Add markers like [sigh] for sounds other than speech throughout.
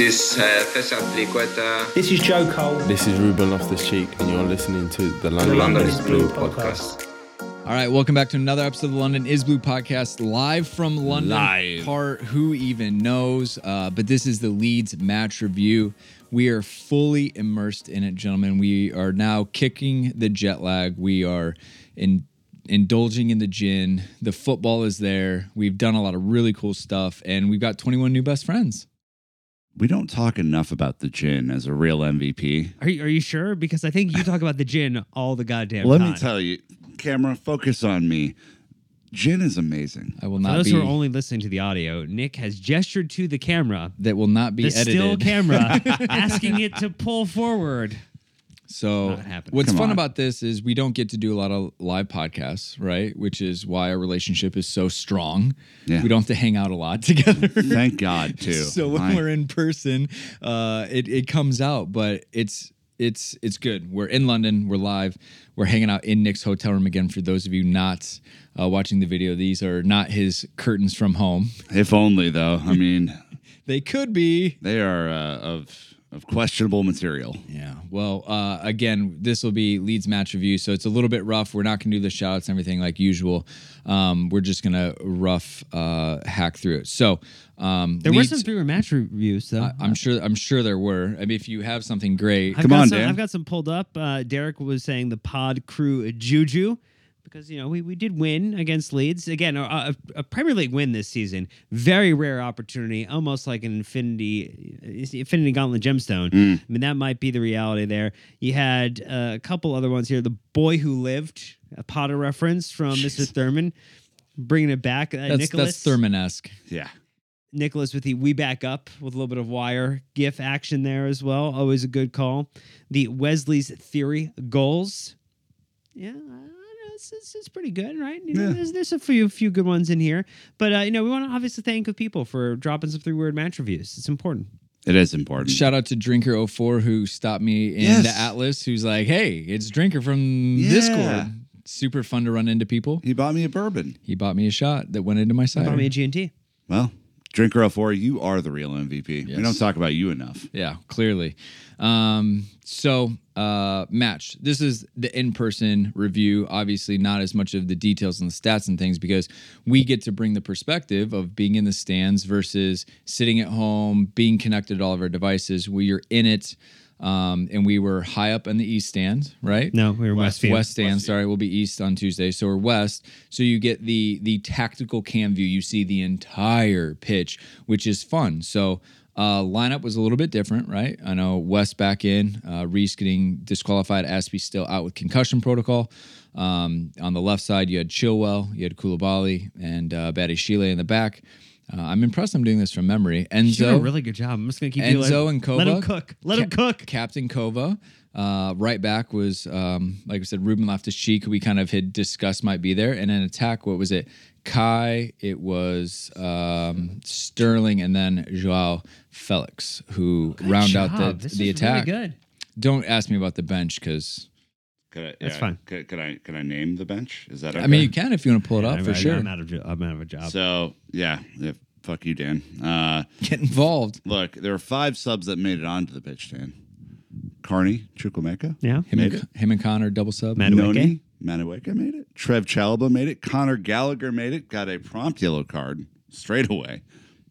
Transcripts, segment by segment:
This uh, Festival Triqueta, This is Joe Cole. This is Ruben Loftus Cheek, and you're listening to the London, London is is Blue podcast. All right, welcome back to another episode of the London is Blue podcast, live from London. Live. Part who even knows? Uh, but this is the Leeds match review. We are fully immersed in it, gentlemen. We are now kicking the jet lag. We are in indulging in the gin. The football is there. We've done a lot of really cool stuff, and we've got 21 new best friends. We don't talk enough about the gin as a real MVP. Are you, are you sure? Because I think you talk about the gin all the goddamn time. Let time. me tell you, camera, focus on me. Gin is amazing. I will For not those be who are only listening to the audio, Nick has gestured to the camera, that will not be the edited. still camera, [laughs] asking it to pull forward. So what's Come fun on. about this is we don't get to do a lot of live podcasts, right? Which is why our relationship is so strong. Yeah. We don't have to hang out a lot [laughs] together. Thank God, too. [laughs] so when I- we're in person, uh, it it comes out, but it's it's it's good. We're in London. We're live. We're hanging out in Nick's hotel room again. For those of you not uh, watching the video, these are not his curtains from home. if only, though. I mean, [laughs] They could be. they are uh, of of questionable material. Yeah. Well, uh, again, this will be Leeds match review, so it's a little bit rough. We're not going to do the shouts and everything like usual. Um, we're just going to rough uh, hack through it. So um, There were Leeds- some fewer match reviews, though. I, I'm sure. I'm sure there were. I mean, if you have something great, I've Come got on, some, Dan. I've got some pulled up. Uh, Derek was saying the pod crew juju because you know we, we did win against Leeds again a, a, a Premier League win this season. Very rare opportunity, almost like an Infinity Infinity Gauntlet gemstone. I mean that might be the reality there. You had uh, a couple other ones here. The boy who lived, a Potter reference from Mr. Thurman. Bringing it back, uh, that's Nicholas. that's Thurman-esque. Yeah. Nicholas with the we back up with a little bit of wire gif action there as well. Always a good call. The Wesley's theory goals. Yeah, I don't know, it's, it's, it's pretty good, right? You know, Yeah. there's, there's a few few good ones in here, but uh, you know we want to obviously thank the people for dropping some three word match reviews. It's important. It is important. Shout out to Drinker04 who stopped me in Yes. the Atlas. Who's like, "Hey, it's Drinker from Yeah. Discord." Super fun to run into people. he bought me a bourbon. He bought me a shot that went into my cider. He bought me a G&T. Well, Drinker 04, you are the real MVP. Yes. We don't talk about you enough. Yeah, clearly. Um, so, uh, match. This is the in-person review. Obviously, not as much of the details and the stats and things because we get to bring the perspective of being in the stands versus sitting at home, being connected to all of our devices. We are in it. Um, and we were high up in the east stand, right? No, we were Westview. West stand. sorry, we'll be east on Tuesday. So we're west. So you get the the tactical cam view. You see the entire pitch, which is fun. So uh, lineup was a little bit different, right? I know West back in, uh, Reece getting disqualified, Azpi still out with concussion protocol. Um, on the left side, you had Chilwell, you had Koulibaly, and uh, Badiashile in the back. Uh, I'm impressed. I'm doing this from memory. You did a Enzo, really good job. I'm just gonna keep you Enzo let, and Kova. Let him cook. Let him Ca- cook. Captain Kova. Uh, right back was, um, like I said, Ruben Loftus Cheek, we kind of had discussed might be there. And then attack, what was it? Kai, it was um, Sterling, and then Joao Felix, who round out the, This the is really attack. good. Don't ask me about the bench because, Could I, That's fine. Could, could I could I name the bench? Is that okay? I mean, you can if you want to pull it up I'm, for I'm- sure. I'm out of jo- I'm out of a job. So yeah, yeah, fuck you, Dan. Uh, [laughs] Get involved. look, there are five subs that made it onto the pitch, Dan. Carney, Chukwuemeka, yeah. Him Made and, him and Connor double sub. Mad- Madueke? Made it. Trev Chalobah made it. Connor Gallagher made it. Got a prompt yellow card straight away.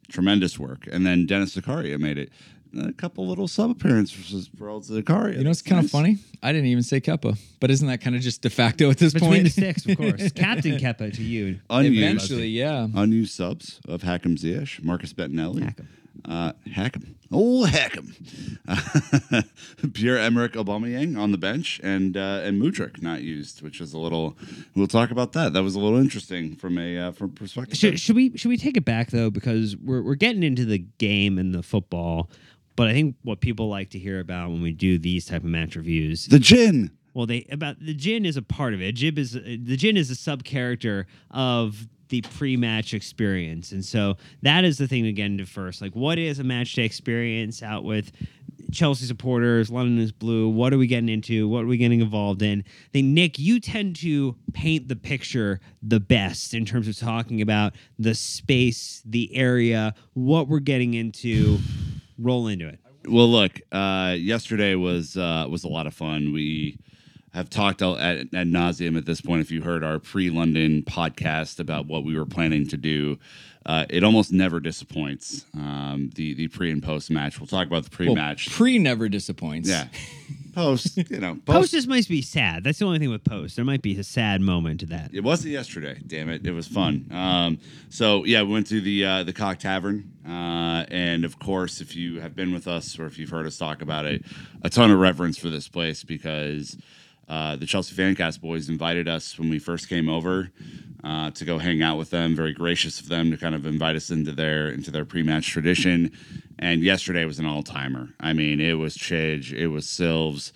Tremendous work. And then Denis Zakaria made it. A couple little sub appearances for old Zakaria. You know it's kind of funny? I didn't even say Kepa, but isn't that kind of just de facto at this Between point? the sticks, of course. [laughs] Captain Kepa to you. Unused, Eventually, yeah. unused subs of Hackam Ziyech, Marcus Bettinelli. Hackam. Uh, Hackam. Oh, Hackam. [laughs] Pierre Emerick Aubameyang on the bench and uh, and Mudryk not used, which is a little. We'll talk about that. That was a little interesting from a uh, from perspective. Should, should we should we take it back though because we're we're getting into the game and the football, but I think what people like to hear about when we do these type of match reviews, the gin. well, they about the gin is a part of it. Jib is uh, the gin is a sub character of the pre-match experience, and so that is the thing to get into first. Like, what is a match day experience out with Chelsea supporters? London is blue. What are we getting into? What are we getting involved in? I think Nick, you tend to paint the picture the best in terms of talking about the space, the area, what we're getting into. Roll into it. Well, look, uh, yesterday was uh, was a lot of fun. We have talked at, at nauseum at this point. If you heard our pre-London podcast about what we were planning to do, uh, it almost never disappoints. Um, the the pre and post match. We'll talk about the pre-match. pre never disappoints. yeah, [laughs] post. You know, [laughs] Post post. just might be sad. That's the only thing with post. There might be a sad moment to that. It wasn't yesterday. Damn it! It was fun. Um, so yeah, we went to the uh, the Cock Tavern, uh, and of course, if you have been with us or if you've heard us talk about it, a ton of reverence for this place because uh, the Chelsea Fancast boys invited us when we first came over uh, to go hang out with them. Very gracious of them to kind of invite us into their into their pre match tradition. And yesterday was an all timer. I mean, it was Chidge, it was Silves.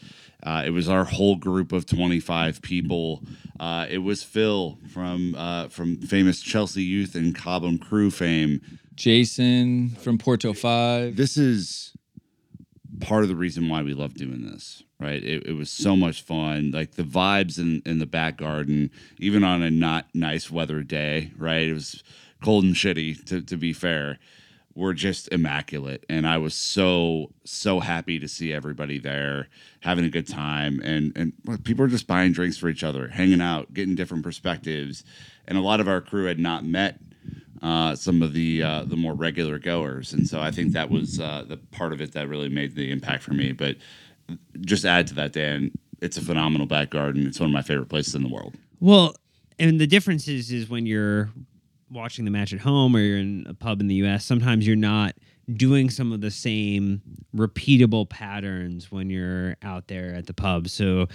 Uh, it was our whole group of 25 people. Uh, it was Phil from uh, from famous Chelsea Youth and Cobham Crew fame. Jason from Porto Five. This is part of the reason why we love doing this, right? It, it was so much fun. Like the vibes in, in the back garden, even on a not nice weather day, right? It was cold and shitty, to, to be fair, were just immaculate. And I was so, so happy to see everybody there having a good time. And, and people are just buying drinks for each other, hanging out, getting different perspectives. And a lot of our crew had not met uh, some of the uh, the more regular goers, and so I think that was uh, the part of it that really made the impact for me. But just add to that, Dan, it's a phenomenal back garden. It's one of my favorite places in the world. Well, and the difference is is when you're watching the match at home or you're in a pub in the US, sometimes you're not doing some of the same repeatable patterns when you're out there at the pub. So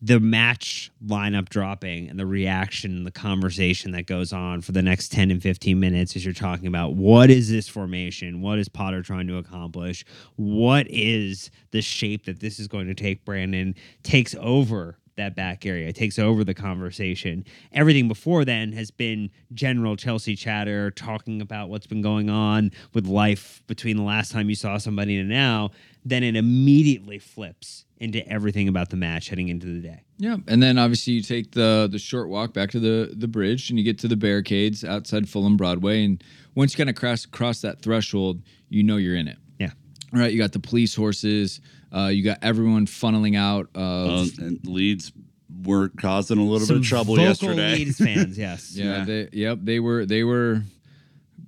the match lineup dropping and the reaction, and the conversation that goes on for the next 10 and 15 minutes as you're talking about what is this formation? What is Potter trying to accomplish? What is the shape that this is going to take, Brandon? Takes over that back area, takes over the conversation. Everything before then has been general Chelsea chatter, talking about what's been going on with life between the last time you saw somebody and now. Then it immediately flips into everything about the match heading into the day. Yeah, and then obviously you take the the short walk back to the the bridge, and you get to the barricades outside Fulham Broadway, and once you kind of cross cross that threshold, you know you're in it. Yeah. All right, you got the police horses, uh, you got everyone funneling out of. Uh, and Leeds were causing a little Some bit of trouble vocal yesterday. Leeds [laughs] fans, yes. yeah, They, yep, they were they were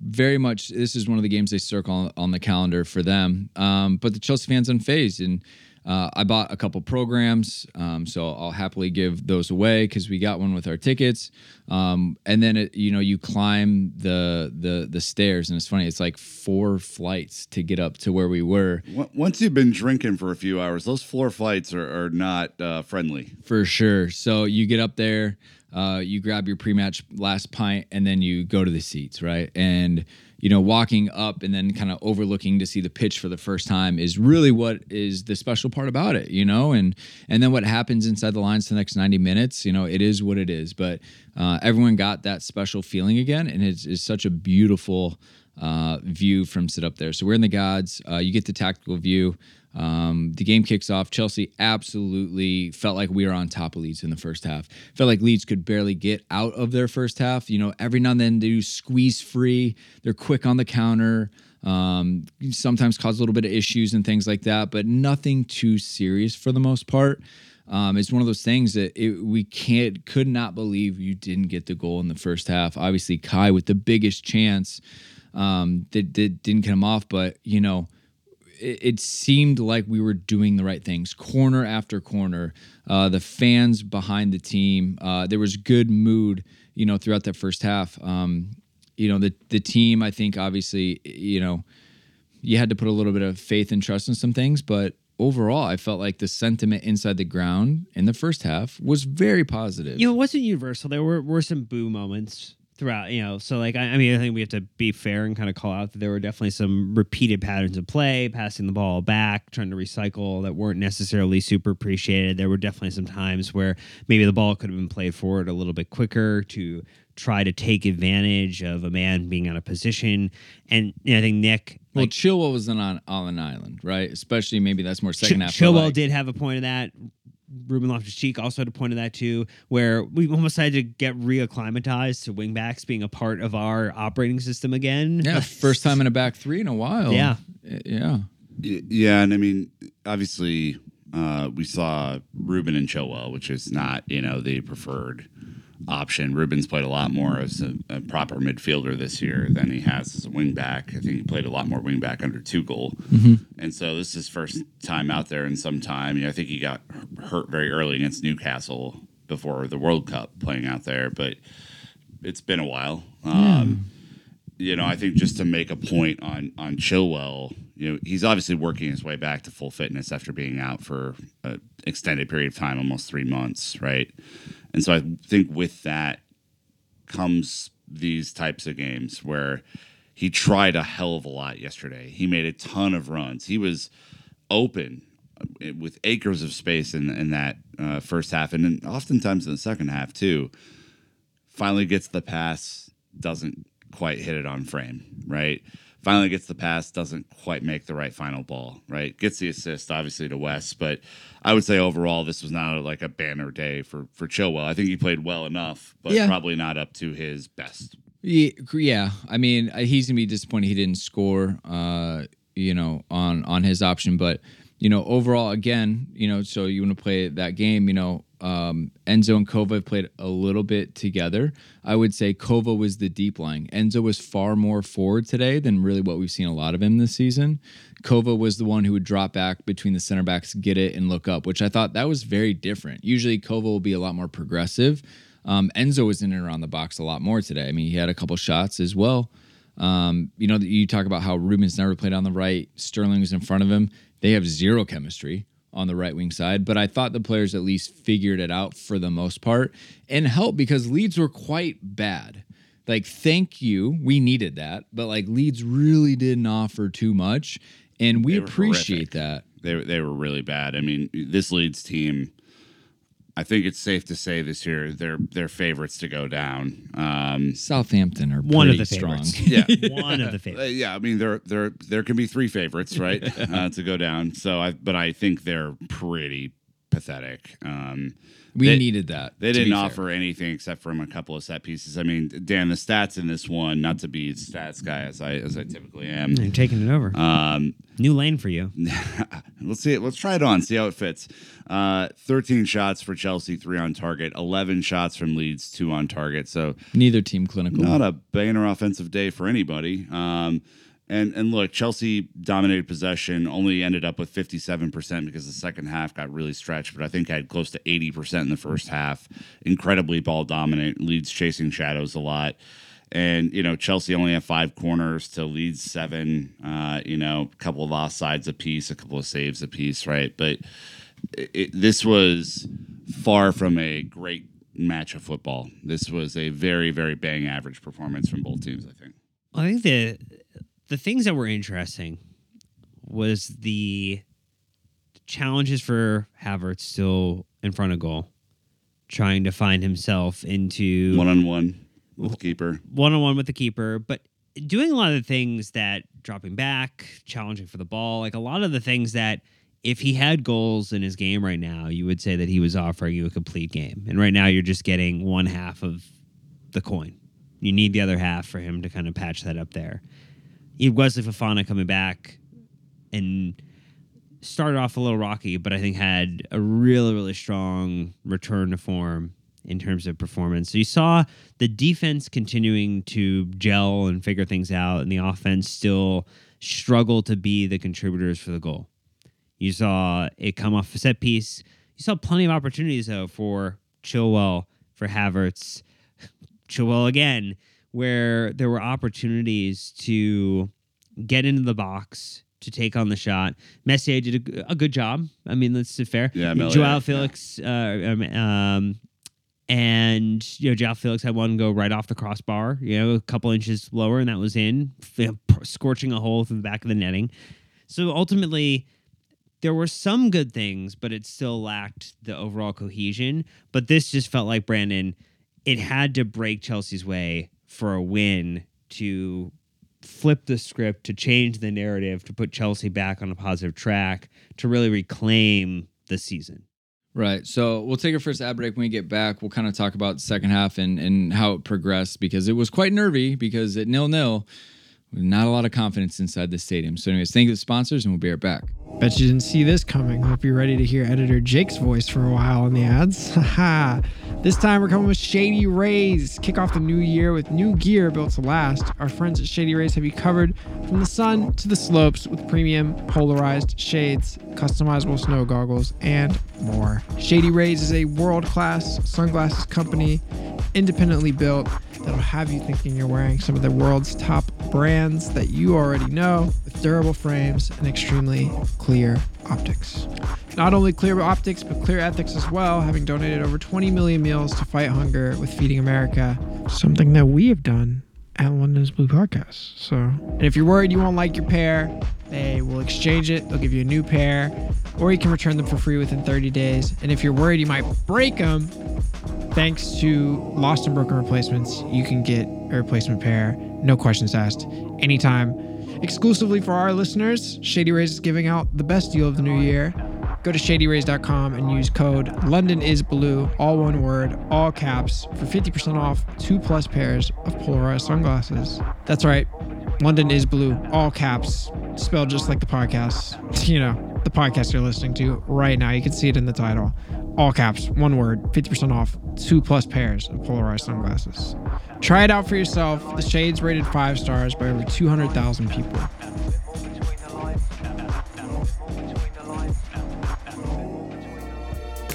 very much. This is one of the games they circle on, on the calendar for them. Um, but the Chelsea fans unfazed, and uh, I bought a couple programs, um, so I'll happily give those away because we got one with our tickets. Um, and then it, you know you climb the the the stairs, and it's funny. It's like four flights to get up to where we were. Once- you've been drinking for a few hours, those floor flights are, are not uh, friendly. For sure. So you get up there, uh, you grab your pre-match last pint, and then you go to the seats, right? And you know, walking up and then kind of overlooking to see the pitch for the first time is really what is the special part about it, you know. And and then what happens inside the lines the next ninety minutes, you know, it is what it is. But uh, everyone got that special feeling again, and it's, it's such a beautiful uh, view from sit up there. So we're in the gods. Uh, you get the tactical view. Um, the game kicks off. Chelsea absolutely felt like we were on top of Leeds in the first half. Felt like Leeds could barely get out of their first half. You know, every now and then they do squeeze free. They're quick on the counter. Um, sometimes cause a little bit of issues and things like that, but nothing too serious for the most part. Um, it's one of those things that it, we can't could not believe you didn't get the goal in the first half. Obviously, Kai with the biggest chance um, that, that didn't come off, but you know it, it seemed like we were doing the right things, corner after corner. Uh, the fans behind the team, uh, there was good mood, you know, throughout that first half. Um, you know, the the team, I think, obviously, you know, you had to put a little bit of faith and trust in some things, but overall, I felt like the sentiment inside the ground in the first half was very positive. You know, it wasn't universal. There were, were some boo moments throughout, you know. So, like, I, I mean, I think we have to be fair and kind of call out that there were definitely some repeated patterns of play, passing the ball back, trying to recycle that weren't necessarily super appreciated. There were definitely some times where maybe the ball could have been played forward a little bit quicker to try to take advantage of a man being out of position. And you know, I think Nick. well, like, Chilwell was on on an island, right? Especially maybe that's more second Ch- half. Chilwell like- did have a point of that. Ruben Loftus Cheek also had a point of that too, where we almost had to get reacclimatized to wingbacks being a part of our operating system again. Yeah, [laughs] first time in a back three in a while. Yeah. Yeah. Yeah, and I mean, obviously, uh, we saw Ruben and Chilwell, which is not you know the preferred option. Ruben's played a lot more as a, a proper midfielder this year than he has as a wingback. I think he played a lot more wingback under Tuchel, and so this is his first time out there in some time. You know, I think he got hurt very early against Newcastle before the World Cup playing out there, but it's been a while. Um, you know, I think just to make a point on on Chilwell, you know, he's obviously working his way back to full fitness after being out for an extended period of time, almost three months, right? And so I think with that comes these types of games where he tried a hell of a lot yesterday. He made a ton of runs. He was open uh, with acres of space in in that uh, first half, and then oftentimes in the second half too. Finally gets the pass, doesn't quite hit it on frame, right? Finally gets the pass, doesn't quite make the right final ball, right? Gets the assist, obviously, to West, but I would say overall this was not like a banner day for for Chilwell. I think he played well enough, but Yeah. probably not up to his best. Yeah, I mean, uh, he's gonna be disappointed he didn't score. Uh, you know, on on his option, but you know, overall, again, you know, so you want to play that game. You know, um, Enzo and Kova played a little bit together. I would say Kova was the deep lying. Enzo was far more forward today than really what we've seen a lot of him this season. Kova was the one who would drop back between the center backs, get it, and look up, which I thought that was very different. Usually, Kova will be a lot more progressive. Um, Enzo was in and around the box a lot more today. I mean, he had a couple shots as well. Um, you know, you talk about how Ruben's never played on the right. Sterling was in front of him. They have zero chemistry on the right wing side, but I thought the players at least figured it out for the most part and helped because Leeds were quite bad. Like, thank you. We needed that, but like Leeds really didn't offer too much. And we appreciate horrific. that. They they were really bad. I mean, this Leeds team. I think it's safe to say this year they're they're favorites to go down. Um, Southampton are One of the strong. favorites. [laughs] yeah, [laughs] One of the favorites. yeah, I mean there there there can be three favorites, right, [laughs] uh, to go down. So I, but I think they're pretty pathetic. Um, We They- needed that. they didn't fair. offer anything except from a couple of set pieces. I mean, Dan, the stats in this one, not to be stats guy as I as I typically am. You're taking it over. Um, New lane for you. [laughs] let's see it. Let's try it on. See how it fits. Uh, Thirteen shots for Chelsea, three on target. Eleven shots from Leeds, two on target. So Neither team clinical. not a banner offensive day for anybody. Um, and and look, Chelsea dominated possession, only ended up with fifty seven percent because the second half got really stretched. But I think I had close to eighty percent in the first half. Incredibly ball dominant. Leeds chasing shadows a lot. And you know Chelsea only have five corners to Leeds seven. Uh, you know, a couple of offsides apiece, a couple of saves a piece, right? But it, it, this was far from a great match of football. This was a very, very bang average performance from both teams. I think. I think the the things that were interesting was the challenges for Havertz still in front of goal, trying to find himself into One on one with the keeper. one on one with the keeper, but doing a lot of the things that dropping back, challenging for the ball, like a lot of the things that if he had goals in his game right now, you would say that he was offering you a complete game. And right now you're just getting one half of the coin. You need the other half for him to kind of patch that up there. Wesley Fofana coming back and started off a little rocky, but I think had a really, really strong return to form in terms of performance. So you saw the defense continuing to gel and figure things out, and the offense still struggle to be the contributors for the goal. You saw it come off a set piece. You saw plenty of opportunities though for Chilwell, for Havertz, [laughs] Chilwell again, where there were opportunities to get into the box to take on the shot. Meslier did a good job. I mean, that's fair. Yeah, Meslier, Joao yeah. Felix, uh, um, um, and you know, Joao Felix had one go right off the crossbar. You know, a couple inches lower, and that was in, scorching a hole through the back of the netting. So ultimately, there were some good things, but it still lacked the overall cohesion. But this just felt like Brandon, it had to break Chelsea's way for a win to flip the script, to change the narrative, to put Chelsea back on a positive track, to really reclaim the season. Right. So we'll take our first ad break. When we get back, we'll kind of talk about the second half and, and how it progressed because it was quite nervy because at nil nil, not a lot of confidence inside the stadium. So, anyways, thank you to the sponsors, and we'll be right back. Bet you didn't see this coming. Hope you're ready to hear editor Jake's voice for a while in the ads. [laughs] Haha. this time we're coming with Shady Rays. Kick off the new year with new gear built to last. Our friends at Shady Rays have you covered from the sun to the slopes with premium polarized shades, customizable snow goggles, and more. Shady Rays is a world class sunglasses company, independently built, that'll have you thinking you're wearing some of the world's top brands that you already know with durable frames and extremely clear optics. Not only clear optics, but clear ethics as well, having donated over 20 million meals to fight hunger with Feeding America, something that we have done at London's Blue Podcast. So, and if you're worried you won't like your pair, they will exchange it. They'll give you a new pair, or you can return them for free within 30 days. And if you're worried you might break them, thanks to Lost and Broken Replacements, you can get a replacement pair, no questions asked, anytime. Exclusively for our listeners, Shady Rays is giving out the best deal of the new year. Go to shadyrays.com and use code London is blue, all one word, all caps, for 50% off two plus pairs of polarized sunglasses. That's right, London is blue, all caps, spelled just like the podcast. [laughs] You know, the podcast you're listening to right now. You can see it in the title. All caps, one word, 50% off, two plus pairs of polarized sunglasses. Try it out for yourself. The shade's rated five stars by over 200,000 people.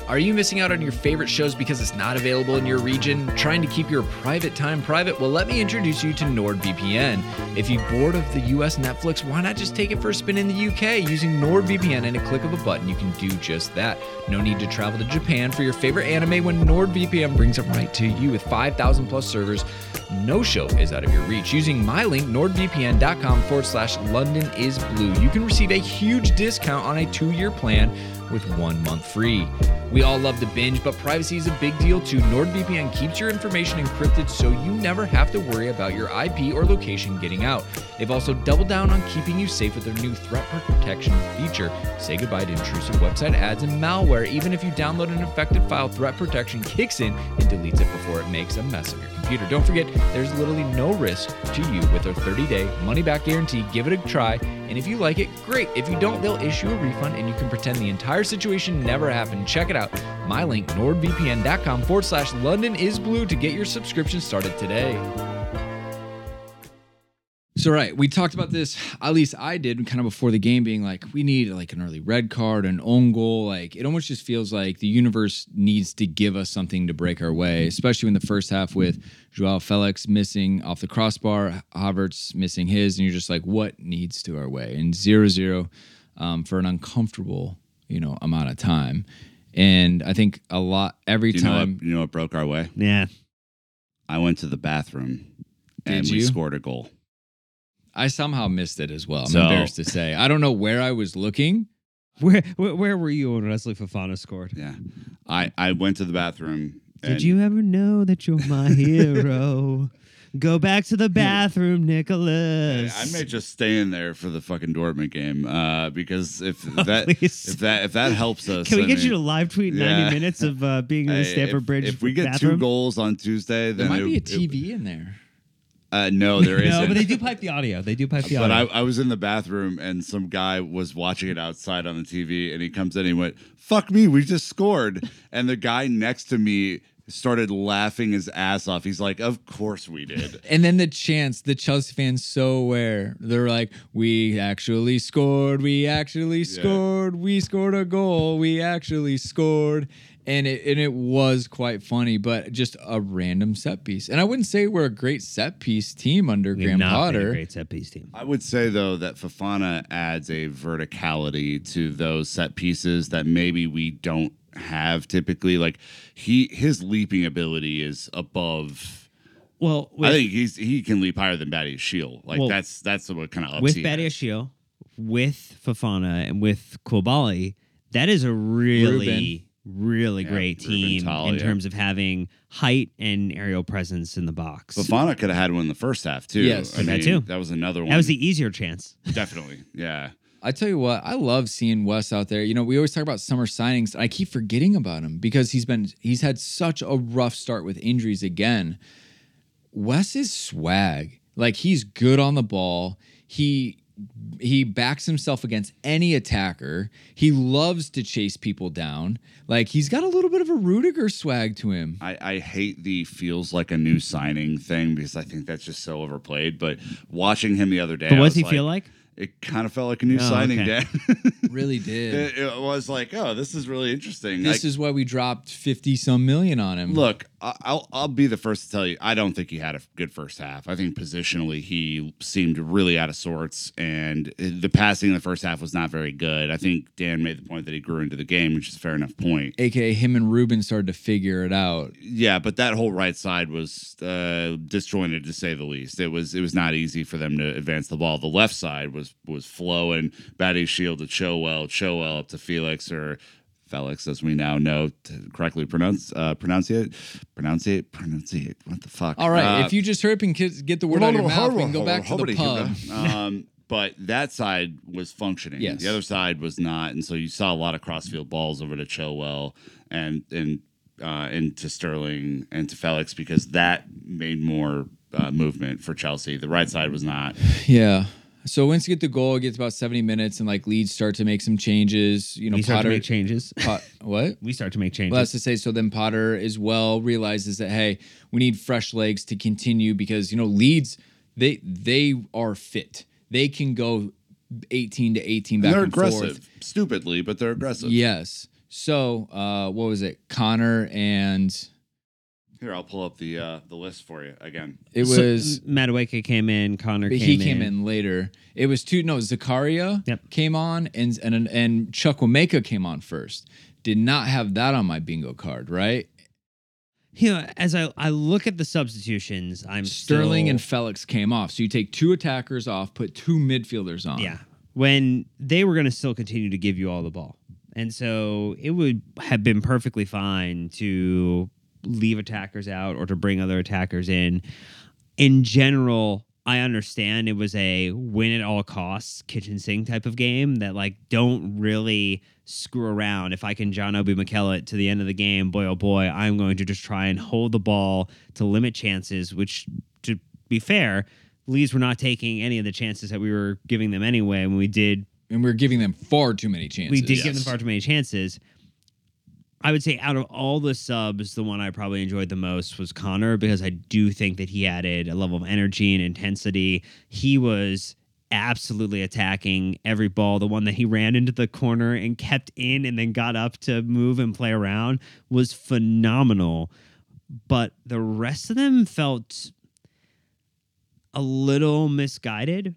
Are you missing out on your favorite shows because it's not available in your region? Trying to keep your private time private? Well, let me introduce you to NordVPN. If you're bored of the US Netflix, why not just take it for a spin in the UK? Using NordVPN and a click of a button, you can do just that. No need to travel to Japan for your favorite anime when NordVPN brings it right to you with 5,000 plus servers. No show is out of your reach. Using my link, nordvpn.com forward slash London is blue, you can receive a huge discount on a two year plan with one month free. We all love to binge, but privacy is a big deal too. NordVPN keeps your information encrypted so you never have to worry about your IP or location getting out. They've also doubled down on keeping you safe with their new threat protection feature. Say goodbye to intrusive website ads and malware. Even if you download an infected file, threat protection kicks in and deletes it before it makes a mess of your computer. Don't forget, there's literally no risk to you with their 30 day money back guarantee. Give it a try, and if you like it, great. If you don't, they'll issue a refund and you can pretend the entire situation never happened. Check it out. My link, nordvpn.com forward slash London is blue to get your subscription started today. So right, we talked about this. At least I did, kind of before the game, being like, we need like an early red card, an own goal. Like it almost just feels like the universe needs to give us something to break our way, especially in the first half with Joao Felix missing off the crossbar, Havertz missing his, and you're just like, what needs to our way? And zero zero um, for an uncomfortable, you know, amount of time. And I think a lot every Do you know, time. what, you know what broke our way? Yeah. I went to the bathroom and Did we you? scored a goal. I somehow missed it as well. I'm So- embarrassed to say. I don't know where I was looking. [laughs] Where, where where were you when Wesley Fofana scored? Yeah. I, I went to the bathroom. Did you ever know that you're my [laughs] hero? Go back to the bathroom, Nicholas. I may just stay in there for the fucking Dortmund game uh, because if [laughs] that Please. if that if that helps us, Can we I get mean- you to live tweet 90 Yeah. minutes of uh, being in the [laughs] Hey, Stamford if, Bridge If we get bathroom? two goals on Tuesday, There might it- be a it- TV in there. uh, no, there [laughs] isn't. No, but they do pipe the audio. They do pipe the audio. But I. I was in the bathroom and some guy was watching it outside on the TV and he comes in and he went, Fuck me, we just scored. And the guy next to me started laughing his ass off. He's like, Of course we did. [laughs] And then the chance, the Chelsea fans so aware. They're like, we actually scored. We actually scored. We scored a goal. We actually scored. And it and it was quite funny, but just a random set piece. And I wouldn't say we're a great set piece team under We've Graham not been a Potter. great set piece team. I would say though that Fofana adds a verticality to those set pieces that maybe we don't have typically. Like he his leaping ability is above Well, with, I think he's he can leap higher than Badiashile. Like Well, that's that's what kind of ups with he Badia. Shield, with Fofana, and with Koulibaly, that is a really, really Yeah, great team Tall, in yeah. terms of having height and aerial presence in the box. Fofana could have had one in the first half too. Yes. I That mean, too. That was another one. that was the easier chance. [laughs] definitely yeah. I tell you what, I love seeing Wes out there. You know, we always talk about summer signings. and I keep forgetting about him because he's been he's had such a rough start with injuries again. Wes is swag, Like he's good on the ball. He he backs himself against any attacker. He loves to chase people down. Like he's got a little bit of a Rudiger swag to him. I, I hate the feels like a new signing thing because I think that's just so overplayed. But watching him the other day, But I what's was he feel like? It kind of felt like a new Oh, signing, okay. Dan. [laughs] Really did. it, it was like, oh, this is really interesting. This I- is why we dropped 50 some million on him. Look, I- I'll I'll be the first to tell you, I don't think he had a good first half. I think positionally he seemed really out of sorts, and the passing in the first half was not very good. I think Dan made the point that he grew into the game, which is a fair enough point. AKA him and Ruben started to figure it out. Yeah, but that whole right side was uh, disjointed to say the least. It was it was not easy for them to advance the ball. The left side was was flowing. Badiashile to Chilwell, Chilwell up to Felix or Felix, as we now know to correctly pronounce uh, it, pronounce it. What the fuck? All right, Uh, if you just hurry up and get the word out of your mouth, we can go back to the pub. um, but that side was functioning. Yes. The other side was not, and so you saw a lot of crossfield balls over to Chilwell and and uh, and to Sterling and to Felix because that made more uh, movement for Chelsea. The right side was not. Yeah. So once you get the goal, it gets about 70 minutes, and like Leeds start to make some changes. You know, we start Potter. to make changes. Pot- what? we start to make changes. Well, that's to say, so then Potter as well realizes that hey, we need fresh legs to continue because you know Leeds they they are fit. They can go 18 to 18 back they're and aggressive, forth. stupidly, but they're aggressive. Yes. So uh, what was it? Connor and Here, I'll pull up the uh, the list for you again. it So, was. Madueke came in, Connor But came he came in later. It was two. No, Zakaria Yep. came on, and and and Chukwuemeka came on first. Did not have that on my bingo card, right? You know, as I, I look at the substitutions, I'm Sterling still- and Felix came off. So you take two attackers off, put two midfielders on. Yeah. When they were going to still continue to give you all the ball. And so it would have been perfectly fine to leave attackers out or to bring other attackers in. In general, I understand it was a win at all costs kitchen sink type of game that like don't really screw around. If I can John Obi McKellett to the end of the game, boy oh boy, I'm going to just try and hold the ball to limit chances, which to be fair, Leeds were not taking any of the chances that we were giving them anyway when we did And we are giving them far too many chances. we did give them far too many chances. I would say out of all the subs, the one I probably enjoyed the most was Connor because I do think that he added a level of energy and intensity. He was absolutely attacking every ball. The one that he ran into the corner and kept in and then got up to move and play around was phenomenal. But the rest of them felt a little misguided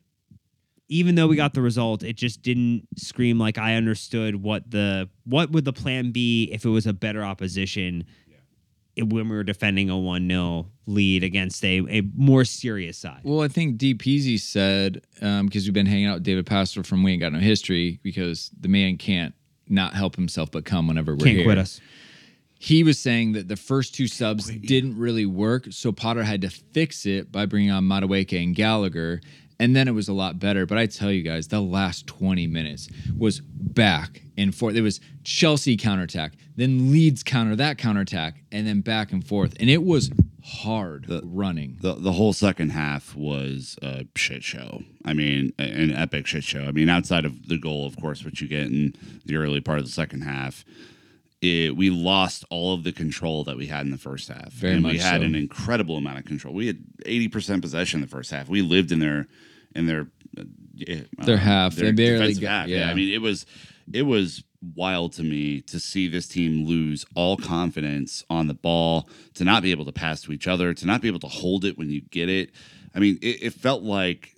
even though we got the result, it just didn't scream like I understood what the what would the plan be if it was a better opposition i- when we were defending a one 0 lead against a, a more serious side. Well, I think D Peasy said um, because we've been hanging out with David Pastor from We Ain't Got No History because the man can't not help himself but come whenever we're Can't here. quit us. He was saying that the first two subs didn't really work, so Potter had to fix it by bringing on Madueke and Gallagher, and then it was a lot better. But I tell you guys, the last 20 minutes was back and forth. It was Chelsea counterattack, then Leeds counter that counterattack, and then back and forth, and it was hard running. the the whole second half was a shit show. I mean, an epic shit show. I mean, outside of the goal, of course, which you get in the early part of the second half, it, we lost all of the control that we had in the first half. Very and we had so. an incredible amount of control. We had eighty percent possession in the first half. We lived in their in their uh, Their half. their They barely got- half. Yeah. yeah. I mean, it was it was wild to me to see this team lose all confidence on the ball, to not be able to pass to each other, to not be able to hold it when you get it. I mean, it, it felt like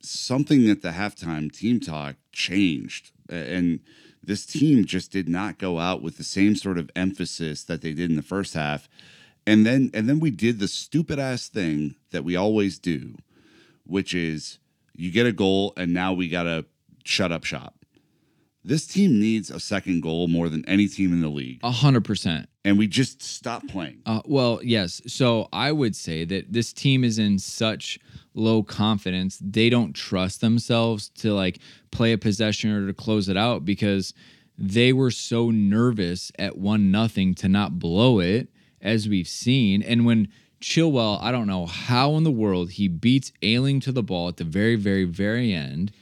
something at the halftime team talk changed. And this team just did not go out with the same sort of emphasis that they did in the first half. And then and then we did the stupid ass thing that we always do, which is you get a goal and now we gotta shut up shop. This team needs a second goal more than any team in the league. A hundred percent. And we just stopped playing. Uh, well, yes. So I would say that this team is in such low confidence. They don't trust themselves to like play a possession or to close it out because they were so nervous at one nothing to not blow it, as we've seen. And when Chilwell, I don't know how in the world he beats Ayling to the ball at the very, very, very end,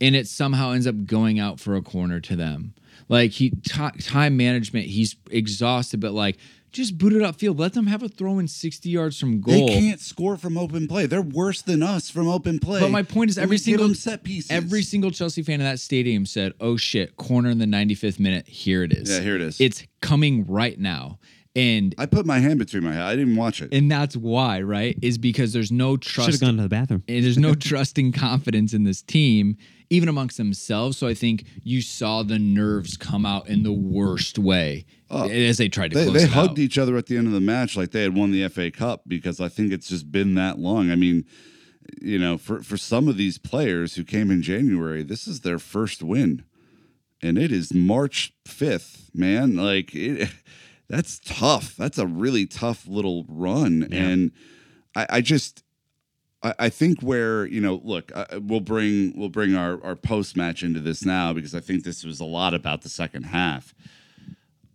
and it somehow ends up going out for a corner to them. Like he ti time management, he's exhausted, but like just boot it upfield. Let them have a throw in 60 yards from goal. They can't score from open play. They're worse than us from open play. But my point is, every single set pieces. every single Chelsea fan in that stadium said, "Oh shit, corner in the 95th minute. Here it is. Yeah, here it is. It's coming right now." And I put my hand between my head. I didn't watch it. and that's why, right? Is because there's no Should trust. have gone to the bathroom. and there's no [laughs] trusting confidence in this team, even amongst themselves. So I think you saw the nerves come out in the worst way oh. as they tried to They, close they it hugged out. each other at the end of the match like they had won the FA Cup because I think it's just been that long. I mean, you know, for for some of these players who came in January, this is their first win, and it is March fifth. Man, like it, that's tough. That's a really tough little run, and I, I just. I I think where you know, look, uh, we'll bring we'll bring our our post match into this now because I think this was a lot about the second half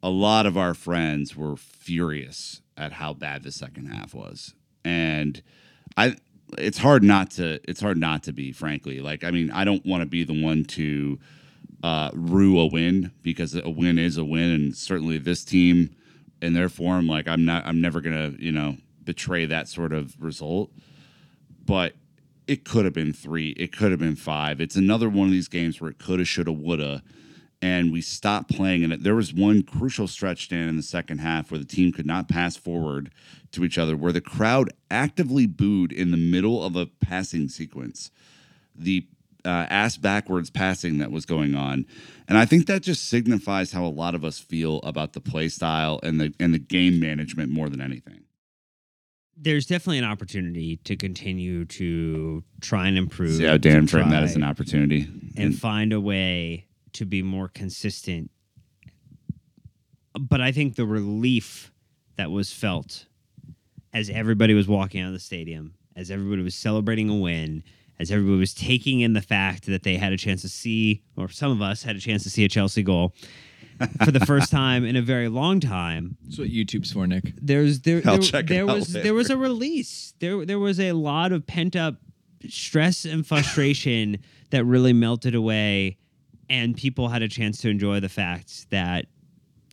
a lot of our friends were furious at how bad the second half was. And I it's hard not to it's hard not to be frankly. Like I mean, I don't want to be the one to uh rue a win because a win is a win and certainly this team in their form like I'm not I'm never to, you know, betray that sort of result. But it could have been 3, it could have been 5. It's another one of these games where it could have should have would have and we stopped playing And. There was one crucial stretch stand in the second half where the team could not pass forward to each other, where the crowd actively booed in the middle of a passing sequence. The uh, ass backwards passing that was going on, and I think that just signifies how a lot of us feel about the play style and the and the game management more than anything. There's definitely an opportunity to continue to try and improve. See how Dan framed that as an opportunity, and find a way to be more consistent. But I think the relief that was felt as everybody was walking out of the stadium, as everybody was celebrating a win, as everybody was taking in the fact that they had a chance to see, or some of us had a chance to see a Chelsea goal [laughs] for the first time in a very long time. That's what YouTube's for, Nick. There's there I'll there, check it there out was there was a release. There there was a lot of pent up stress and frustration [laughs] that really melted away and people had a chance to enjoy the fact that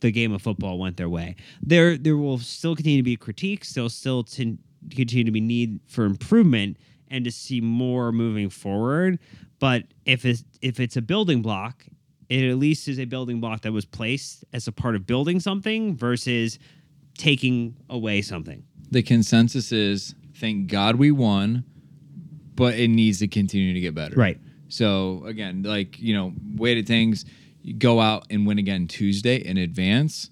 the game of football went their way. There there will still continue to be critiques, there'll still to continue to be need for improvement and to see more moving forward, but if it's if it's a building block, it at least is a building block that was placed as a part of building something versus taking away something. The consensus is thank God we won, but it needs to continue to get better. Right. So again, like you know, weighted things, you go out and win again Tuesday in advance.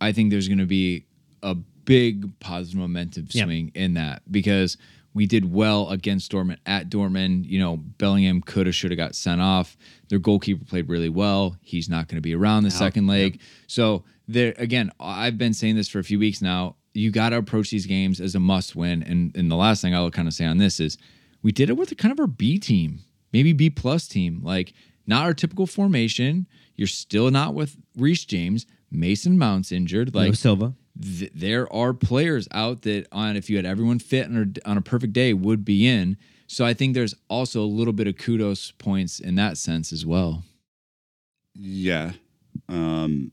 I think there's going to be a big positive momentum Yep. swing in that because we did well against Dortmund at Dortmund. You know, Bellingham could have should have got sent off. Their goalkeeper played really well. He's not going to be around the second leg. So there again, I've been saying this for a few weeks now. You got to approach these games as a must win. And and the last thing I'll kind of say on this is we did it with a kind of our B team, maybe B plus team, like not our typical formation. You're still not with Reece James. Mason Mount's injured. Like Like Silva. Th- there are players out that on if you had everyone fit on on a perfect day would be in. So I think there's also a little bit of kudos points in that sense as well. Yeah. Um,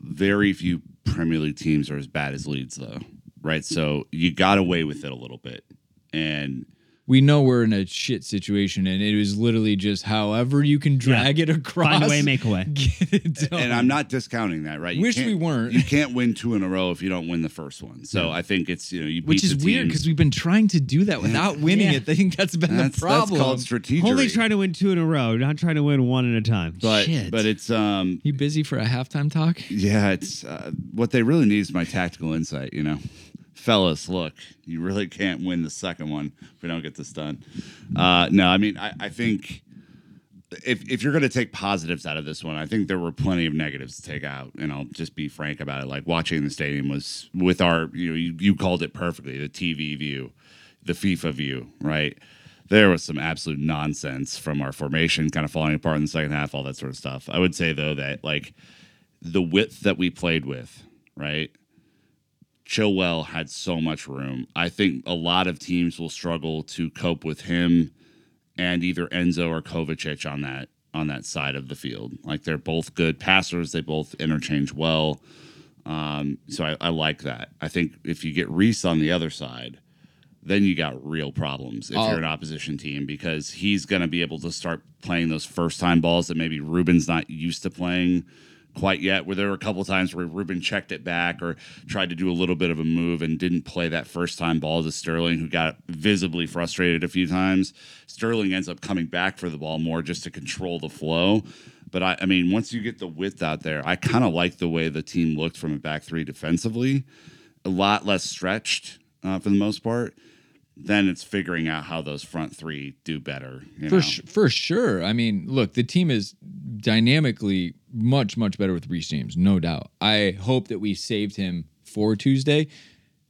very few Premier League teams are as bad as Leeds, though, right? So you got away with it a little bit. And We know we're in a shit situation, and it was literally just however you can drag it across. Find a way, make a way. [laughs] Get it done. and I'm not discounting that, right? You Wish we can't- weren't. You can't win two in a row if you don't win the first one. So I think it's you know you which is the weird because we've been trying to do that without [laughs] winning Yeah. it. I think that's been that's, the problem. that's called strategic. Only trying to win two in a row, not trying to win one at a time. but Shit. but it's um you busy for a halftime talk? yeah it's uh, what they really need is my tactical insight. You know, fellas, look, you really can't win the second one if we don't get this done. Uh, no, I mean I, I think. If, if you're going to take positives out of this one, I think there were plenty of negatives to take out, and I'll just be frank about it. Like watching the stadium was with our, you know, you, you called it perfectly the TV view, the FIFA view, right? There was some absolute nonsense from our formation kind of falling apart in the second half, all that sort of stuff. I would say though that like the width that we played with, right? Chilwell had so much room. I think a lot of teams will struggle to cope with him and either Enzo or Kovacic on that on that side of the field. Like they're both good passers. They both interchange well. Um, so I, I like that. I think if you get Reece on the other side, then you got real problems if Oh. you're an opposition team because he's going to be able to start playing those first time balls that maybe Ruben's not used to playing quite yet. Where there were a couple times where Ruben checked it back or tried to do a little bit of a move and didn't play that first time ball to Sterling, who got visibly frustrated a few times. Sterling ends up coming back for the ball more just to control the flow. But I, I mean, once you get the width out there, I kind of like the way the team looked from a back three defensively. A lot less stretched uh, for the most part. Then it's figuring out how those front three do better. You For for sure. I mean, look, the team is dynamically much much better with Reece James, no doubt. I hope that we saved him for Tuesday.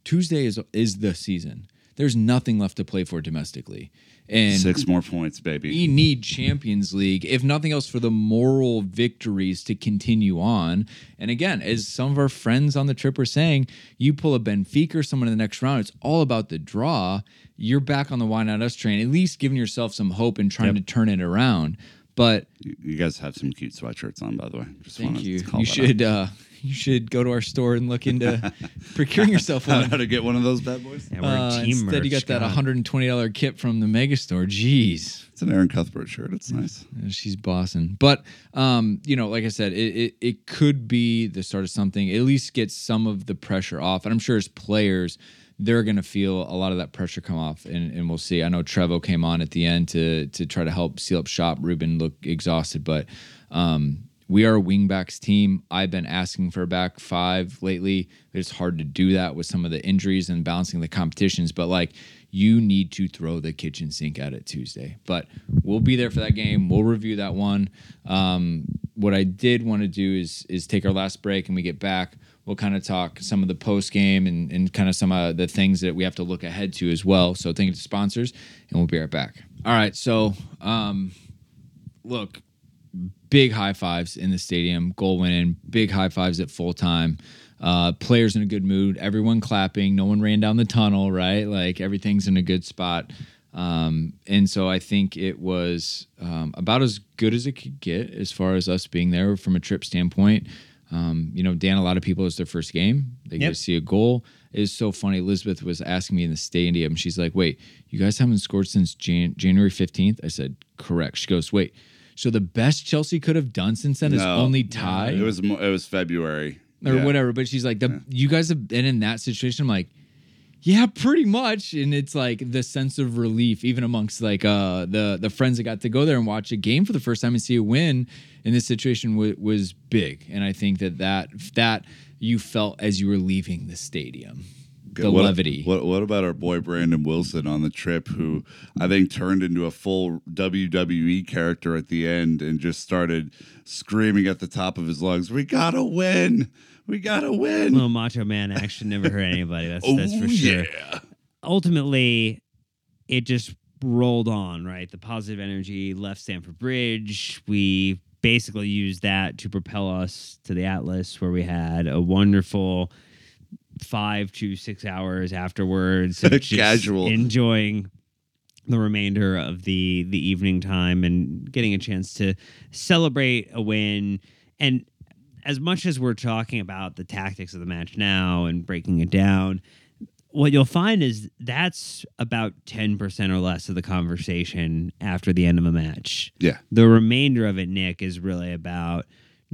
Tuesday is is the season. There's nothing left to play for domestically, and Six more points, baby. we need Champions League, if nothing else, for the moral victories to continue on. And again, as some of our friends on the trip were saying, you pull a Benfica or someone in the next round, it's all about the draw. You're back on the why not us train, at least giving yourself some hope and trying to turn it around. But You you guys have some cute sweatshirts on, by the way. Just thank you. call You should uh, you should go to our store and look into [laughs] procuring yourself out. one. how to get one of those bad boys. Yeah, we're Uh, team instead, you merch, got that $120 kit from the mega store. Jeez. It's an Erin Cuthbert shirt. It's nice. Yeah, She's bossing. But um, you know, like I said, it, it it could be the start of something. At least get some of the pressure off. And I'm sure as players, they're gonna feel a lot of that pressure come off. And, and we'll see. I know Trevoh came on at the end to to try to help seal up shop. Ruben looked exhausted, but um we are a wingbacks team. I've been asking for a back five lately. It's hard to do that with some of the injuries and balancing the competitions. But like, you need to throw the kitchen sink at it Tuesday. But we'll be there for that game. We'll review that one. Um, what I did want to do is is take our last break and we get back. We'll kind of talk some of the post game and, and kind of some of the things that we have to look ahead to as well. So thank you to sponsors, and we'll be right back. All right. So um, look, big high fives in the stadium, goal winning, big high fives at full time. Uh, players in a good mood, everyone clapping, no one ran down the tunnel, right? Like everything's in a good spot. Um, and so I think it was um, about as good as it could get as far as us being there from a trip standpoint. Um, you know, Dan, a lot of people, it's their first game. They get to see a goal. It's so funny. Elizabeth was asking me in the stadium. She's like, "Wait, you guys haven't scored since Jan- January fifteenth?" I said, "Correct." She goes, "Wait, so the best Chelsea could have done since then is only tie It was it was February or Yeah. whatever?" But she's like, the, "You guys have been in that situation." I'm like, "Yeah, pretty much." And it's like the sense of relief, even amongst like uh, the the friends that got to go there and watch a game for the first time and see a win in this situation w- was big. And I think that that that you felt as you were leaving the stadium, the what, levity. What what about our boy Brandon Wilson on the trip, who I think turned into a full WWE character at the end and just started screaming at the top of his lungs, "We gotta win! We gotta win!" Little macho man action never hurt anybody. That's oh that's for sure. yeah! ultimately it just rolled on, right? The positive energy left Stamford Bridge. We basically used that to propel us to the Atlas, where we had a wonderful five to six hours afterwards [laughs] just Casual. enjoying the remainder of the the evening time and getting a chance to celebrate a win and as much as we're talking about the tactics of the match now and breaking it down what you'll find is that's about 10% or less of the conversation after the end of a match. Yeah. The remainder of it, Nick, is really about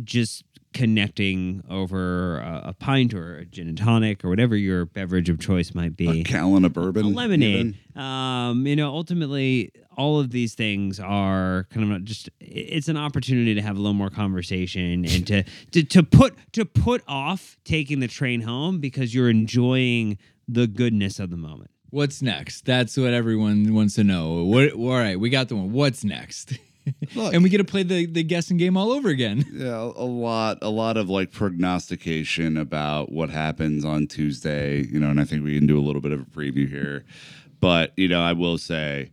just connecting over a, a pint or a gin and tonic or whatever your beverage of choice might be A gallon of bourbon, a lemonade. Um, you know, ultimately, all of these things are kind of just. It's an opportunity to have a little more conversation and to [laughs] to to put to put off taking the train home because you're enjoying the goodness of the moment. What's next? That's what everyone wants to know. What? All right, we got the one. What's next? [laughs] Look. and we get to play the the guessing game all over again. [laughs] Yeah, a lot, a lot of like prognostication about what happens on Tuesday, you know, and I think we can do a little bit of a preview here. But, you know, I will say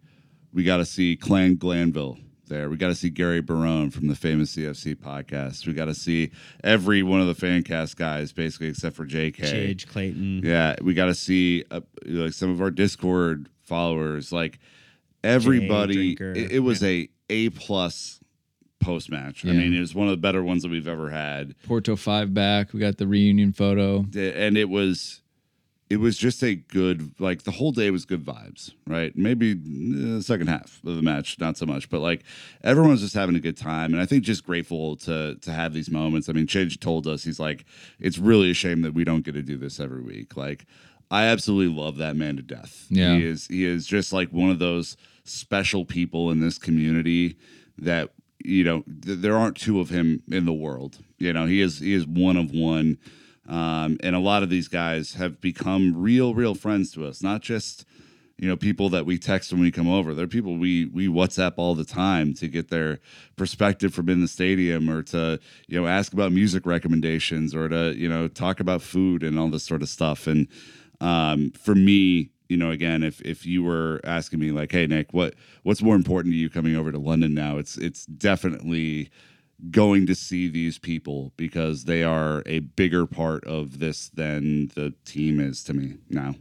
we got to see Clan Glanville there. We got to see Gary Barone from the famous CFC podcast. We got to see every one of the fan cast guys, basically, except for JK. Chage, Clayton. Yeah, we got to see uh, like some of our Discord followers, like everybody. It, it was a A plus post match. I mean, it was one of the better ones that we've ever had, Porto five back. We got the reunion photo. and it was. It was just a good, like the whole day was good vibes, right? Maybe the second half of the match, not so much, but like everyone was just having a good time, and I think just grateful to to have these moments. I mean, Chage told us he's like, it's really a shame that we don't get to do this every week. Like, I absolutely love that man to death. Yeah. he is he is just like one of those special people in this community that you know th- there aren't two of him in the world. You know, he is he is one of one. Um, and a lot of these guys have become real, real friends to us, not just you know people that we text when we come over. They're people we we whatsapp all the time to get their perspective from in the stadium or to you know ask about music recommendations or to you know talk about food and all this sort of stuff. And um, for me you know again if if you were asking me like hey nick what what's more important to you coming over to london now? It's it's definitely going to see these people because they are a bigger part of this than the team is to me now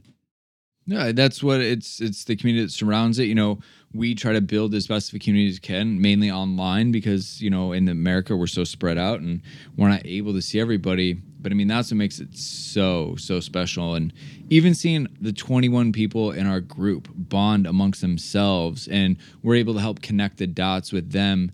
Yeah, that's what it's it's the community that surrounds it. You know, we try to build as best of a community as can, mainly online because, you know, in America we're so spread out and we're not able to see everybody. But I mean that's what makes it so, so special. And even seeing the 21 people in our group bond amongst themselves and we're able to help connect the dots with them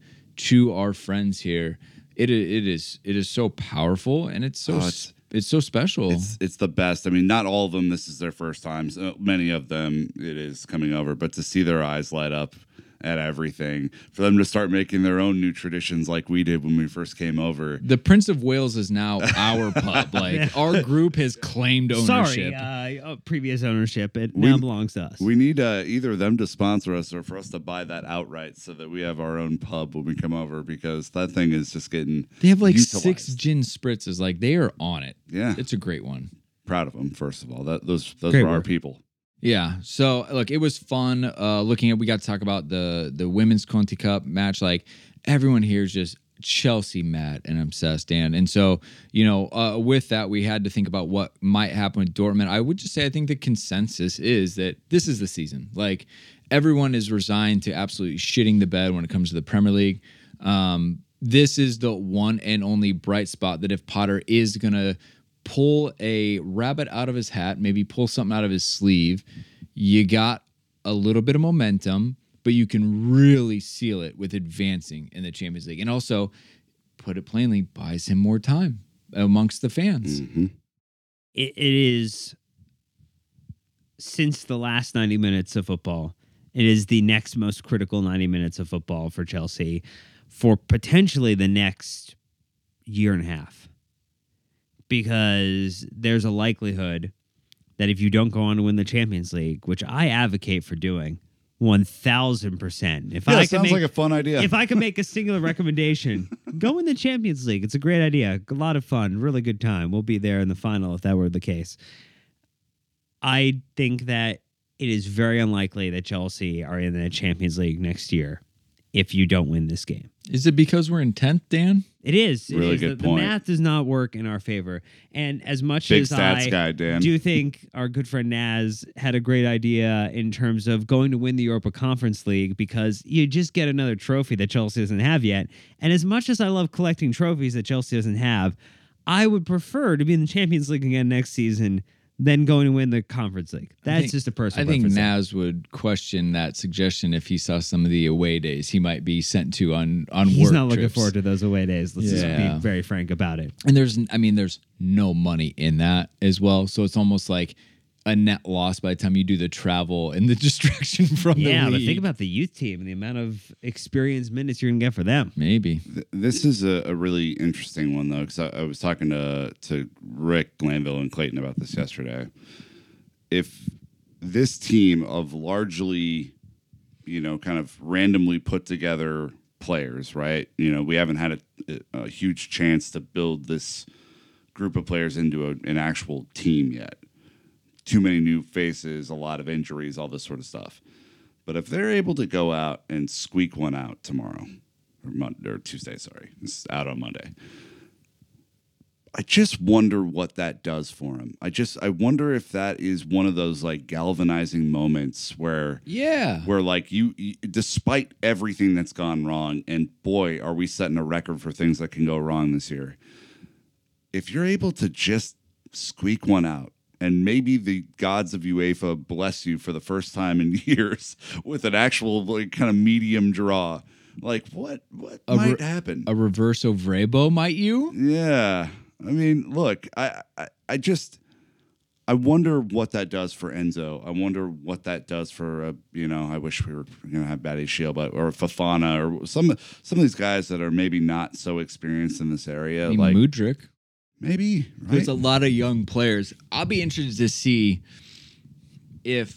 to our friends here. It, it is it is so powerful and it's so Oh, it's- it's so special. It's it's the best. I mean, not all of them. This is their first times. Many of them, it is coming over. But to see their eyes light up at everything, for them to start making their own new traditions like we did when we first came over. The Prince of Wales is now our [laughs] pub. Like our group has claimed ownership. Sorry, uh, oh, previous ownership. It We- now belongs to us. We need uh, either them to sponsor us or for us to buy that outright so that we have our own pub when we come over because that thing is just getting. they have like utilized. six gin spritzes. Like they are on it. Yeah, It's a great one. proud of them. First of all, that those those Great are our people. Yeah. So look, it was fun uh looking at we got to talk about the the women's Conti Cup match. Like everyone here is just Chelsea mad and obsessed, Dan. And so, you know, uh, with that, we had to think about what might happen with Dortmund. I would just say I think the consensus is that this is the season. Like everyone is resigned to absolutely shitting the bed when it comes to the Premier League. Um, this is the one and only bright spot that if Potter is gonna pull a rabbit out of his hat, maybe pull something out of his sleeve, you got a little bit of momentum, but you can really seal it with advancing in the Champions League. And also, put it plainly, buys him more time amongst the fans. hmm it, it is since the last 90 minutes of football it is the next most critical 90 minutes of football for chelsea for potentially the next year and a half because there's a likelihood that if you don't go on to win the champions league which i advocate for doing 1000% if Yeah, i sounds make like a fun idea. if I could make a [laughs] singular recommendation, go in the Champions League. It's a great idea. A lot of fun. Really good time. We'll be there in the final if that were the case. I think that it is very unlikely that Chelsea are in the Champions League next year if you don't win this game. Is it because we're in 10th, Dan? It is. It Really is. good the, point. The math does not work in our favor. And as much Big as stats I guy, Dan. do think our good friend Naz had a great idea in terms of going to win the Europa Conference League because you just get another trophy that Chelsea doesn't have yet. And as much as I love collecting trophies that Chelsea doesn't have, I would prefer to be in the Champions League again next season than going to win the Conference League. That's think- just a personal I think. Naz would question that suggestion if he saw some of the away days he might be sent to on on He's not looking trips. forward to those away days. Let's just be very frank about it. And there's, I mean, there's no money in that as well. So it's almost like a net loss by the time you do the travel and the [laughs] distraction from the Yeah, but think about the youth team and the amount of experience minutes you're going to get for them. maybe. Th- This is a, a really interesting one though, because I, I was talking to to Rick Glanville and Clayton about this yesterday. If this team of largely, you know, kind of randomly put together players, right? You know, we haven't had a, a huge chance to build this group of players into a, an actual team yet. Too many new faces, a lot of injuries, all this sort of stuff. but if they're able to go out and squeak one out tomorrow or Monday or Tuesday, sorry, it's out on Monday. I just wonder what that does for him. I just I wonder if that is one of those like galvanizing moments where Yeah. where like you, you despite everything that's gone wrong and boy are we setting a record for things that can go wrong this year if you're able to just squeak one out and maybe the gods of UEFA bless you for the first time in [laughs] years with an actual like kind of medium draw like what what A might re- happen A reverse Ovrebo, might you? yeah. I mean, look, I, I I just I wonder what that does for Enzo. I wonder what that does for uh, you know. I wish we were going to have Badiashile, but or Fofana or some some of these guys that are maybe not so experienced in this area. I mean, like Mudryk. Maybe right? There's a lot of young players. I'll be interested to see if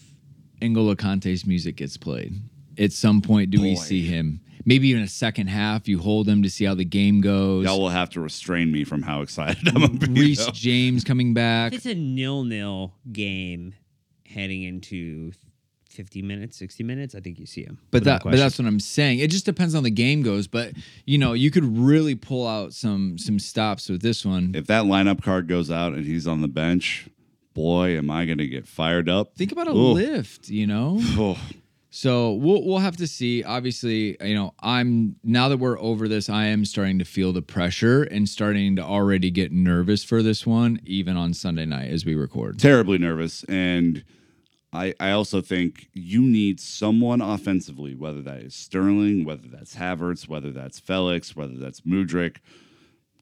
N'Golo Kante's music gets played. At some point, do we see him? Maybe even a second half. You hold him to see how the game goes. Y'all will have to restrain me from how excited [laughs] I'm gonna. Reece. James coming back. If it's a nil-nil game heading into 50 minutes, 60 minutes, I think you see him. But that, but that's what I'm saying. It just depends on the game goes. But you know, you could really pull out some some stops with this one. If that lineup card goes out and he's on the bench, boy, am I going to get fired up. Think about a Ooh. lift. You know. [sighs] Oh, So we'll we'll have to see. Obviously, you know, I'm now that we're over this, I am starting to feel the pressure and starting to already get nervous for this one, even on Sunday night as we record. terribly nervous and I, I also think you need someone offensively, whether that is Sterling, whether that's Havertz, whether that's Felix, whether that's Mudryk,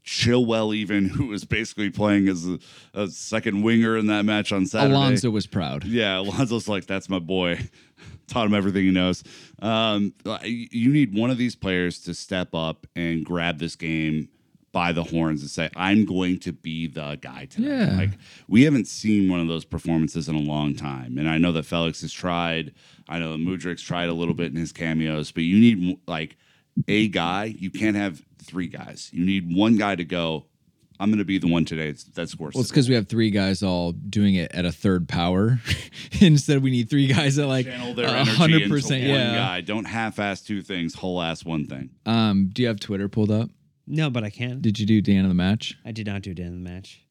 Chilwell, even [laughs] who was basically playing as a, a second winger in that match on Saturday. Alonso was proud. Yeah, Alonso's like, that's my boy. [laughs] Taught him everything he knows. Um, you need one of these players to step up and grab this game by the horns and say, I'm going to be the guy today. Yeah. Like, we haven't seen one of those performances in a long time. And I know that Felix has tried. I know that Mudryk's tried a little bit in his cameos, but you need like a guy. You can't have three guys. You need one guy to go, I'm going to be the one today that scores. Well, it's because we have three guys all doing it at a third power. [laughs] Instead, we need three guys that like channel their a energy hundred into percent. one Yeah. guy. Don't half-ass two things, whole-ass one thing. Um, do you have Twitter pulled up? No, but I can. Did you do Dan of the match? I did not do Dan in the match.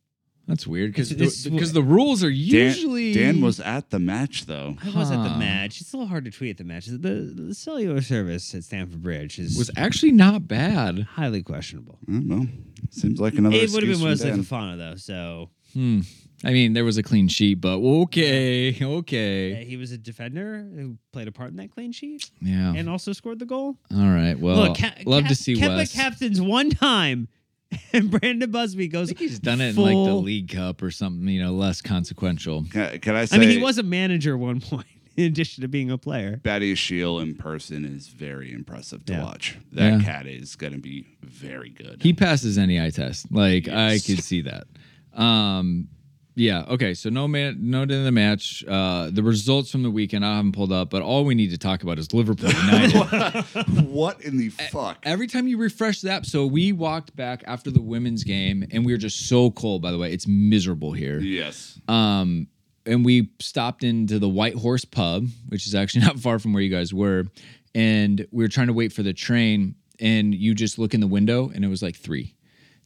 That's weird because It's- it's- because the rules are Dan, usually Dan was at the match though. I was at the Huh. match. It's a little hard to tweet at the match. The, the cellular service at Stamford Bridge is was actually not bad. highly questionable. Well, seems like another. It would have been excuse mostly from Dan. Fofana though, so Hmm. I mean, there was a clean sheet, but okay, okay, he was a defender who played a part in that clean sheet yeah. and also scored the goal. All right. Well, Look, Ca- love Ca- to see Kepa Wes. captains one time, [laughs] and Brandon Busby I goes. think he's done it in like the League Cup or something, you know, less consequential. Can, can I say? I mean, he was a manager at one point, [laughs] in addition to being a player. Badiashile in person is very impressive to Yeah. watch. That Yeah. cat is going to be very good. He passes any eye test. Like I could see that. Um, yeah. Okay. So no man, no in the match. Uh, the results from the weekend I haven't pulled up, but all we need to talk about is Liverpool United. [laughs] what in the fuck? Every time you refresh the app, so we walked back after the women's game, and we were just so cold. By the way, it's miserable here. Yes. Um, and we stopped into the White Horse Pub, which is actually [laughs] not far from where you guys were, and we were trying to wait for the train. And you just look in the window, and it was like three.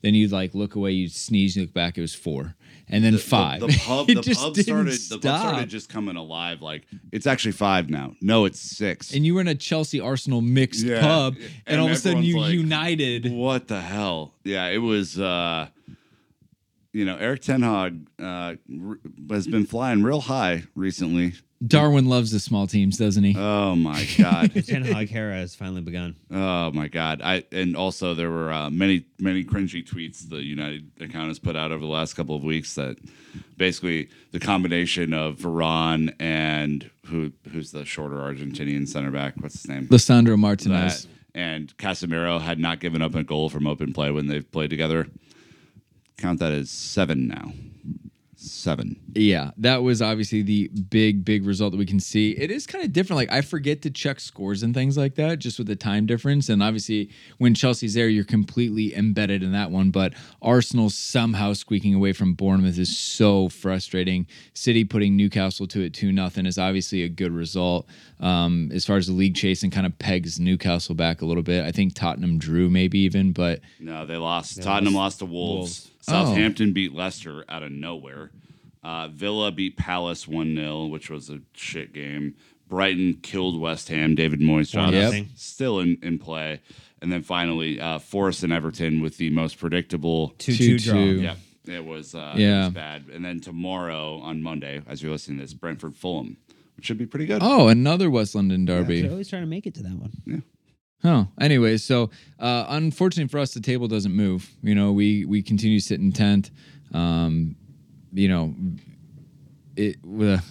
Then you'd like look away, you'd sneeze, you look back, it was four, and then The- five. The, [laughs] the pub, the pub started. The pub started just coming alive. Like it's actually five now. No, it's six. and you were in a Chelsea Arsenal mixed Yeah. pub, and, And all of a sudden you like, united. What the hell? Yeah, it was. uh You know, Eric Ten Hag uh, r- has been flying real high recently. Darwin loves the small teams, doesn't he? Oh my god. The [laughs] Ten Hag era has finally begun. Oh my god! I and also there were uh, many many cringy tweets the United account has put out over the last couple of weeks that basically the combination of Varane and who who's the shorter Argentinian center back? What's his name? Lisandro Martinez. That and Casemiro had not given up a goal from open play when they've played together. Count that as seven now. Seven. Yeah, that was obviously the big, big result that we can see. It is kind of different. Like I forget to check scores and things like that, just with the time difference. And obviously, when Chelsea's there, you're completely embedded in that one. But Arsenal somehow squeaking away from Bournemouth is so frustrating. City putting Newcastle to it two nothing is obviously a good result. Um, as far as the league chase and kind of pegs Newcastle back a little bit. I think Tottenham drew maybe even, but No, they lost. Tottenham lost, to Wolves. Southampton beat Leicester out of nowhere. Uh, Villa beat Palace 1 0, which was a shit game. Brighton killed West Ham. David Moyes job Yep. still in, in play. And then finally, uh, Forest and Everton with the most predictable. Two two draw. 2-2. Yeah, it was, uh, it Yeah. was bad. And then tomorrow on Monday, as you're listening to this, Brentford Fulham, which should be pretty good. oh, another West London derby. They're always trying to make it to that one. Yeah. Oh, anyways, so uh, unfortunately for us, the table doesn't move. You know, we we continue to sit in tenth. Um, you know, it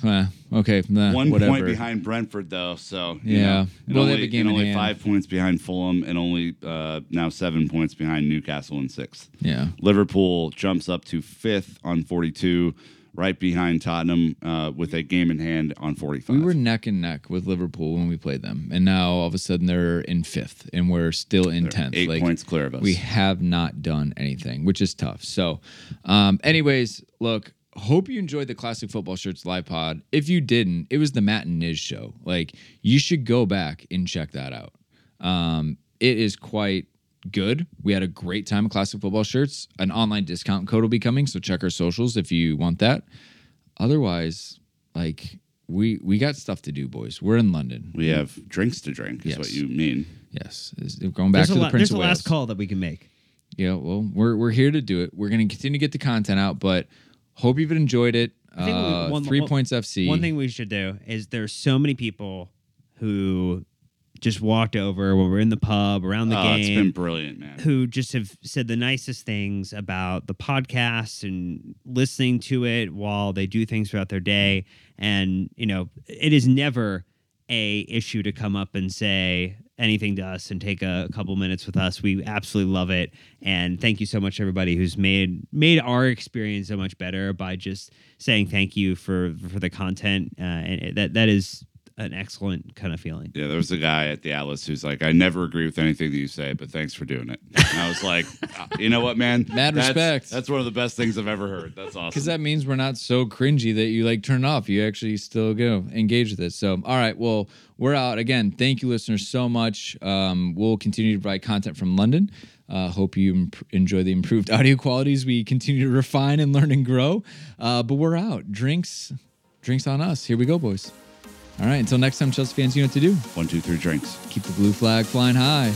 uh, okay. nah, One whatever. point behind Brentford, though. So you Yeah. know, Well, they only, have a game and only hand. five points behind Fulham, and only uh, now seven points behind Newcastle in sixth. Yeah, Liverpool jumps up to fifth on forty-two, right behind Tottenham uh, with a game in hand on forty-five. we were neck and neck with Liverpool when we played them, and now all of a sudden they're in fifth, and we're still in tenth. eight points clear of us. We have not done anything, which is tough. So, um, anyways, look, hope you enjoyed the Classic Football Shirts live pod. If you didn't, it was the Matt and Niz show. Like, you should go back and check that out. Um, it is quite good. We had a great time at Classic Football Shirts. An online discount code will be coming, so check our socials if you want that. Otherwise, like, we we got stuff to do, boys. We're in London. we have drinks to drink. Is Yes. what you mean? Yes, is- going back There's to a, the la- Prince there's of a Wales. last call that we can make. Yeah, well, we're we're here to do it. We're going to continue to get the content out, but hope you've enjoyed it. I think we- Uh, one- three one- points FC. One thing we should do is there's so many people who just walked over when we're in the pub around the oh, it's been game brilliant, man. who just have said the nicest things about the podcast and listening to it while they do things throughout their day. And you know it is never a issue to come up and say anything to us and take a couple minutes with us. We absolutely love it. And thank you so much everybody who's made made our experience so much better by just saying thank you for for the content uh, and that that is an excellent kind of feeling Yeah, there was a guy at the Atlas who's like, I never agree with anything that you say, but thanks for doing it. And I was like, "Uh, you know what, man? [laughs] Mad That's- respect. That's one of the best things I've ever heard. That's awesome. because that means we're not so cringy that you like turn off. You actually still go engage with it. So, all right, well, we're out again. Thank you, listeners, so much. Um, we'll continue to provide content from London. Uh, hope you imp- enjoy the improved [laughs] audio qualities we continue to refine and learn and grow. Uh, but we're out. Drinks, drinks on us. Here we go, boys. All right. Until next time, Chelsea fans, you know what to do. One, two, three drinks. Keep the blue flag flying high.